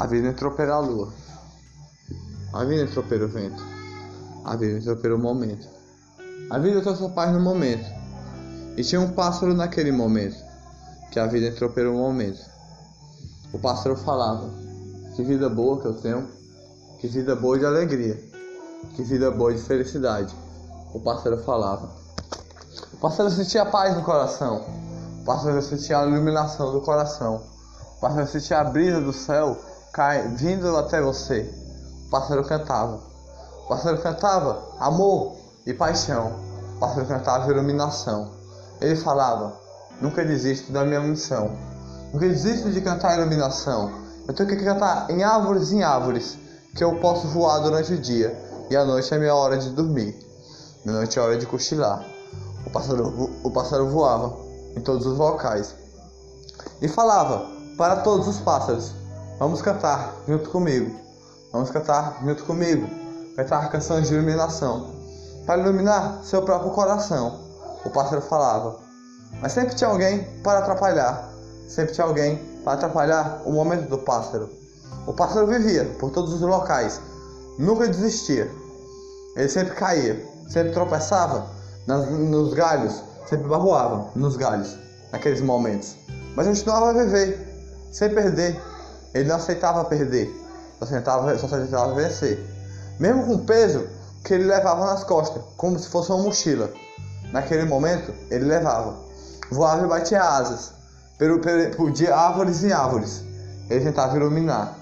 A vida entrou pela lua. A vida entrou pelo vento. A vida entrou pelo momento. A vida trouxe a paz no momento. E tinha um pássaro naquele momento. Que a vida entrou pelo momento. O pássaro falava: Que vida boa que eu tenho. Que vida boa de alegria. Que vida boa de felicidade. O pássaro falava. O pássaro sentia paz no coração. O pássaro sentia a iluminação do coração. O pássaro sentia a brisa do céu cai, vindo até você. O pássaro cantava. O pássaro cantava amor e paixão. O pássaro cantava iluminação. Ele falava: Nunca desisto da minha missão. Nunca desisto de cantar iluminação. Eu tenho que cantar em árvores em árvores, que eu posso voar durante o dia. E a noite é minha hora de dormir. Minha noite é hora de cochilar. O pássaro, o pássaro voava em todos os locais. E falava para todos os pássaros: Vamos cantar junto comigo. Vamos cantar junto comigo. Cantar canções de iluminação. Para iluminar seu próprio coração. O pássaro falava. Mas sempre tinha alguém para atrapalhar. Sempre tinha alguém para atrapalhar o momento do pássaro. O pássaro vivia por todos os locais. Nunca desistia. Ele sempre caía. Sempre tropeçava nas, nos galhos. Sempre barroava nos galhos. Naqueles momentos. Mas continuava a viver. Sem perder ele não aceitava perder, só aceitava, só aceitava vencer. Mesmo com o peso que ele levava nas costas, como se fosse uma mochila. Naquele momento, ele levava. Voava e batia asas, pelo, por de árvores em árvores. Ele tentava iluminar.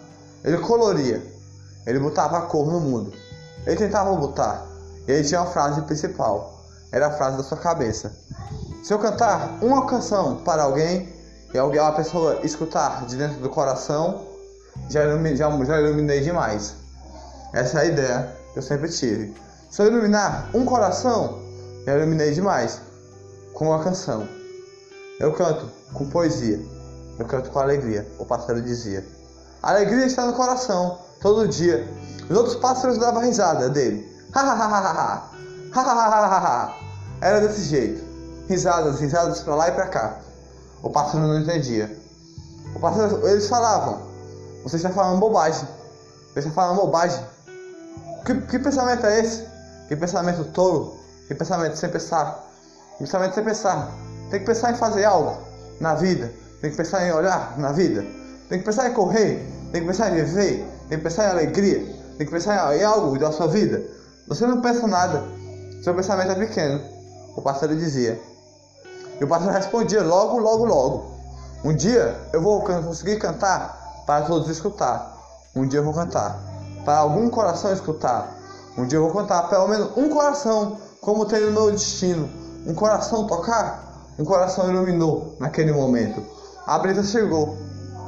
Ele coloria. Ele botava a cor no mundo. Ele tentava botar. Ele tinha uma frase principal. Era a frase da sua cabeça. Se eu cantar uma canção para alguém, e alguém, uma pessoa escutar de dentro do coração, já, ilumi, já, já iluminei demais. Essa é a ideia que eu sempre tive. Se eu iluminar um coração, já iluminei demais com uma canção. Eu canto com poesia, eu canto com alegria, o pássaro dizia. A alegria está no coração, todo dia. Os outros pássaros davam risada dele. Era desse jeito. Risadas, risadas pra lá e pra cá. O pássaro não entendia. O pássaro, eles falavam: Você está falando bobagem. Você está falando bobagem. Que, que pensamento é esse? Que pensamento tolo? Que pensamento sem pensar? Que pensamento sem pensar? Tem que pensar em fazer algo na vida. Tem que pensar em olhar na vida. Tem que pensar em correr. Tem que pensar em viver. Tem que pensar em alegria. Tem que pensar em algo da sua vida. Você não pensa nada. Seu pensamento é pequeno. O pássaro dizia. E o pastor respondia logo, logo, logo. Um dia eu vou conseguir cantar para todos escutar. Um dia eu vou cantar para algum coração escutar. Um dia eu vou cantar pelo menos um coração, como tem no meu destino. Um coração tocar, um coração iluminou naquele momento. A brisa chegou,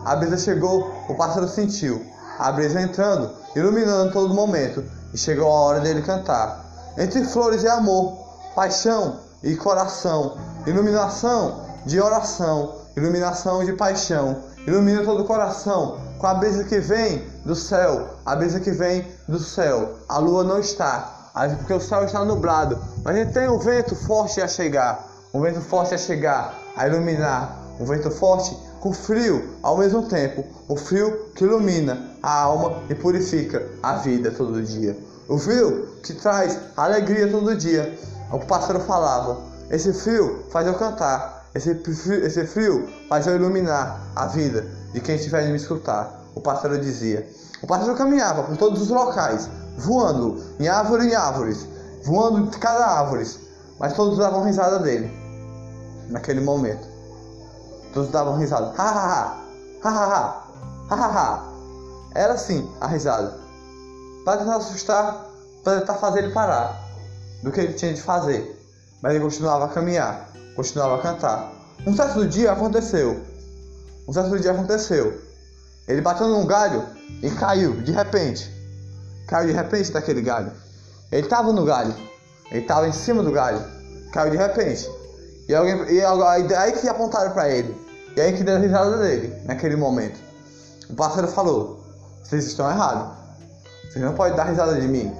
a brisa chegou, o pássaro sentiu. A brisa entrando, iluminando todo momento. E chegou a hora dele cantar. Entre flores e amor, paixão e coração, iluminação de oração, iluminação de paixão, ilumina todo o coração com a brisa que vem do céu, a brisa que vem do céu. A lua não está, porque o céu está nublado, mas a gente tem um vento forte a chegar, um vento forte a chegar, a iluminar, um vento forte com frio ao mesmo tempo, o frio que ilumina a alma e purifica a vida todo dia. O frio que traz alegria todo dia, o pássaro falava: Esse frio faz eu cantar. Esse frio, esse frio faz eu iluminar a vida de quem estiver me escutar. O pássaro dizia. O pássaro caminhava por todos os locais, voando em árvore em árvores, voando de cada árvore, mas todos davam risada dele. Naquele momento, todos davam risada. Ha ha ha, ha ha ha, ha ha ha. Era assim a risada, para tentar assustar, para tentar fazer ele parar do que ele tinha de fazer, mas ele continuava a caminhar, continuava a cantar. Um certo dia aconteceu. Um certo dia aconteceu. Ele bateu num galho e caiu de repente. Caiu de repente daquele galho. Ele estava no galho. Ele estava em cima do galho. Caiu de repente. E, alguém, e aí que apontaram para ele. E aí que deu a risada dele naquele momento. O pássaro falou: Vocês estão errados. Vocês não podem dar risada de mim.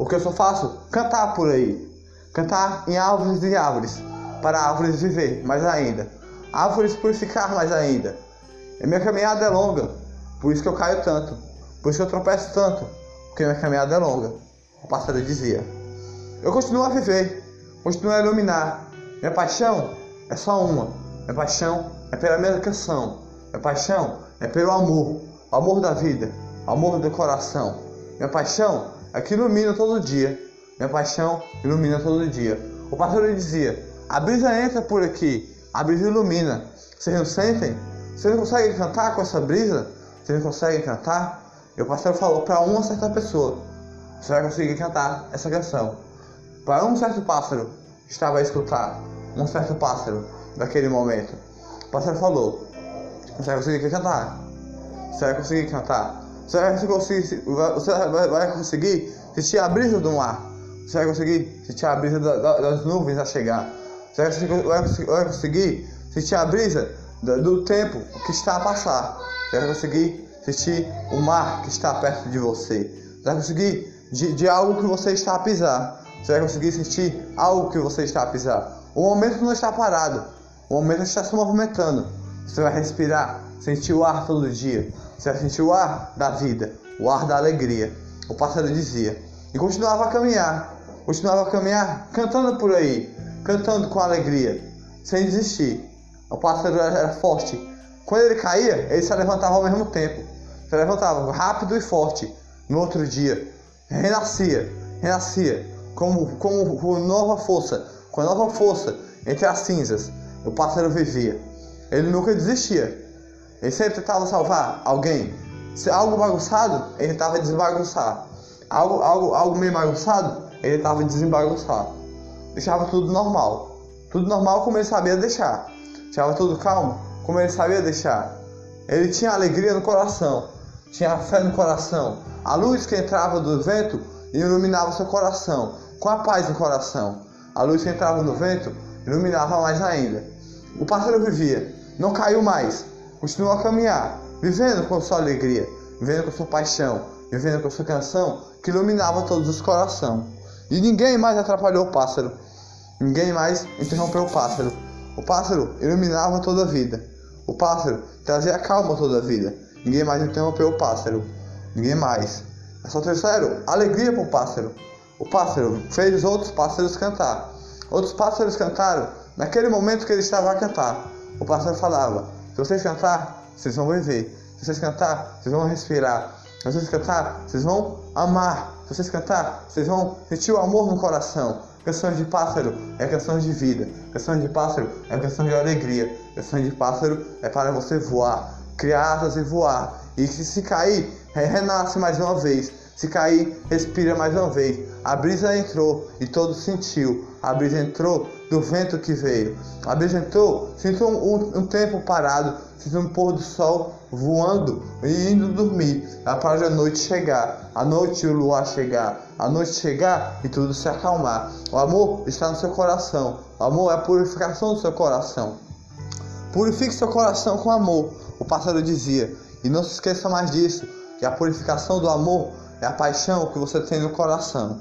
O que eu só faço? Cantar por aí. Cantar em árvores e árvores. Para árvores viver mais ainda. Árvores purificar mais ainda. E minha caminhada é longa. Por isso que eu caio tanto. Por isso que eu tropeço tanto. Porque minha caminhada é longa. O pássaro dizia. Eu continuo a viver. Continuo a iluminar. Minha paixão é só uma. Minha paixão é pela minha canção. Minha paixão é pelo amor. O amor da vida. O amor do coração. Minha paixão é que ilumina todo dia. Minha paixão ilumina todo dia. O pássaro dizia: A brisa entra por aqui. A brisa ilumina. Vocês não sentem? Vocês não conseguem cantar com essa brisa? Vocês não conseguem cantar? E o pastor falou para uma certa pessoa: Você vai conseguir cantar essa canção. Para um certo pássaro estava a escutar, um certo pássaro daquele momento. O pastor falou: Você vai conseguir cantar? Você vai conseguir cantar? Você vai conseguir, você vai conseguir sentir a brisa do mar? Você vai conseguir sentir a brisa das nuvens a chegar? Você vai conseguir, vai conseguir sentir a brisa do tempo que está a passar. Você vai conseguir sentir o mar que está perto de você. Você vai conseguir de, de algo que você está a pisar. Você vai conseguir sentir algo que você está a pisar. O momento não está parado. O momento está se movimentando. Você vai respirar, sentir o ar todo dia. Vai sentir o ar da vida, o ar da alegria. O pássaro dizia. E continuava a caminhar. Continuava a caminhar, cantando por aí, cantando com alegria, sem desistir. O pássaro era forte. Quando ele caía, ele se levantava ao mesmo tempo. Se levantava rápido e forte. No outro dia, renascia, renascia, como, como com nova força, com nova força entre as cinzas. O pássaro vivia. Ele nunca desistia. Ele sempre tentava salvar alguém. Se algo bagunçado, ele tentava desbagunçar. Algo, algo, algo meio bagunçado, ele tentava desembagunçar. Deixava tudo normal. Tudo normal como ele sabia deixar. Estava tudo calmo, como ele sabia deixar. Ele tinha alegria no coração, tinha fé no coração. A luz que entrava do vento iluminava seu coração, com a paz no coração. A luz que entrava no vento iluminava mais ainda. O pássaro vivia, não caiu mais, continuou a caminhar, vivendo com sua alegria, vivendo com sua paixão, vivendo com sua canção que iluminava todos os corações. E ninguém mais atrapalhou o pássaro, ninguém mais interrompeu o pássaro. O pássaro iluminava toda a vida. O pássaro trazia calma toda a vida. Ninguém mais interrompeu o pássaro. Ninguém mais. É só trouxeram alegria para o pássaro. O pássaro fez os outros pássaros cantar. Outros pássaros cantaram naquele momento que ele estava a cantar. O pássaro falava: vocês cantar, vocês vão viver. Se vocês cantar, vocês vão respirar. Se vocês cantar, vocês vão amar. Se vocês cantar, vocês vão sentir o amor no coração. Canções de pássaro é canções de vida. Canções de pássaro é canção de alegria. Canções de pássaro é para você voar, criar asas e voar. E se cair, renasce mais uma vez. Se cair, respira mais uma vez. A brisa entrou e todo sentiu. A brisa entrou do vento que veio. A brisa entrou, sentiu um, um tempo parado, sentiu um pôr do sol voando e indo dormir. Para a noite chegar, a noite e o luar chegar, a noite chegar e tudo se acalmar. O amor está no seu coração. O amor é a purificação do seu coração. Purifique seu coração com amor, o pássaro dizia. E não se esqueça mais disso, que a purificação do amor é a paixão que você tem no coração.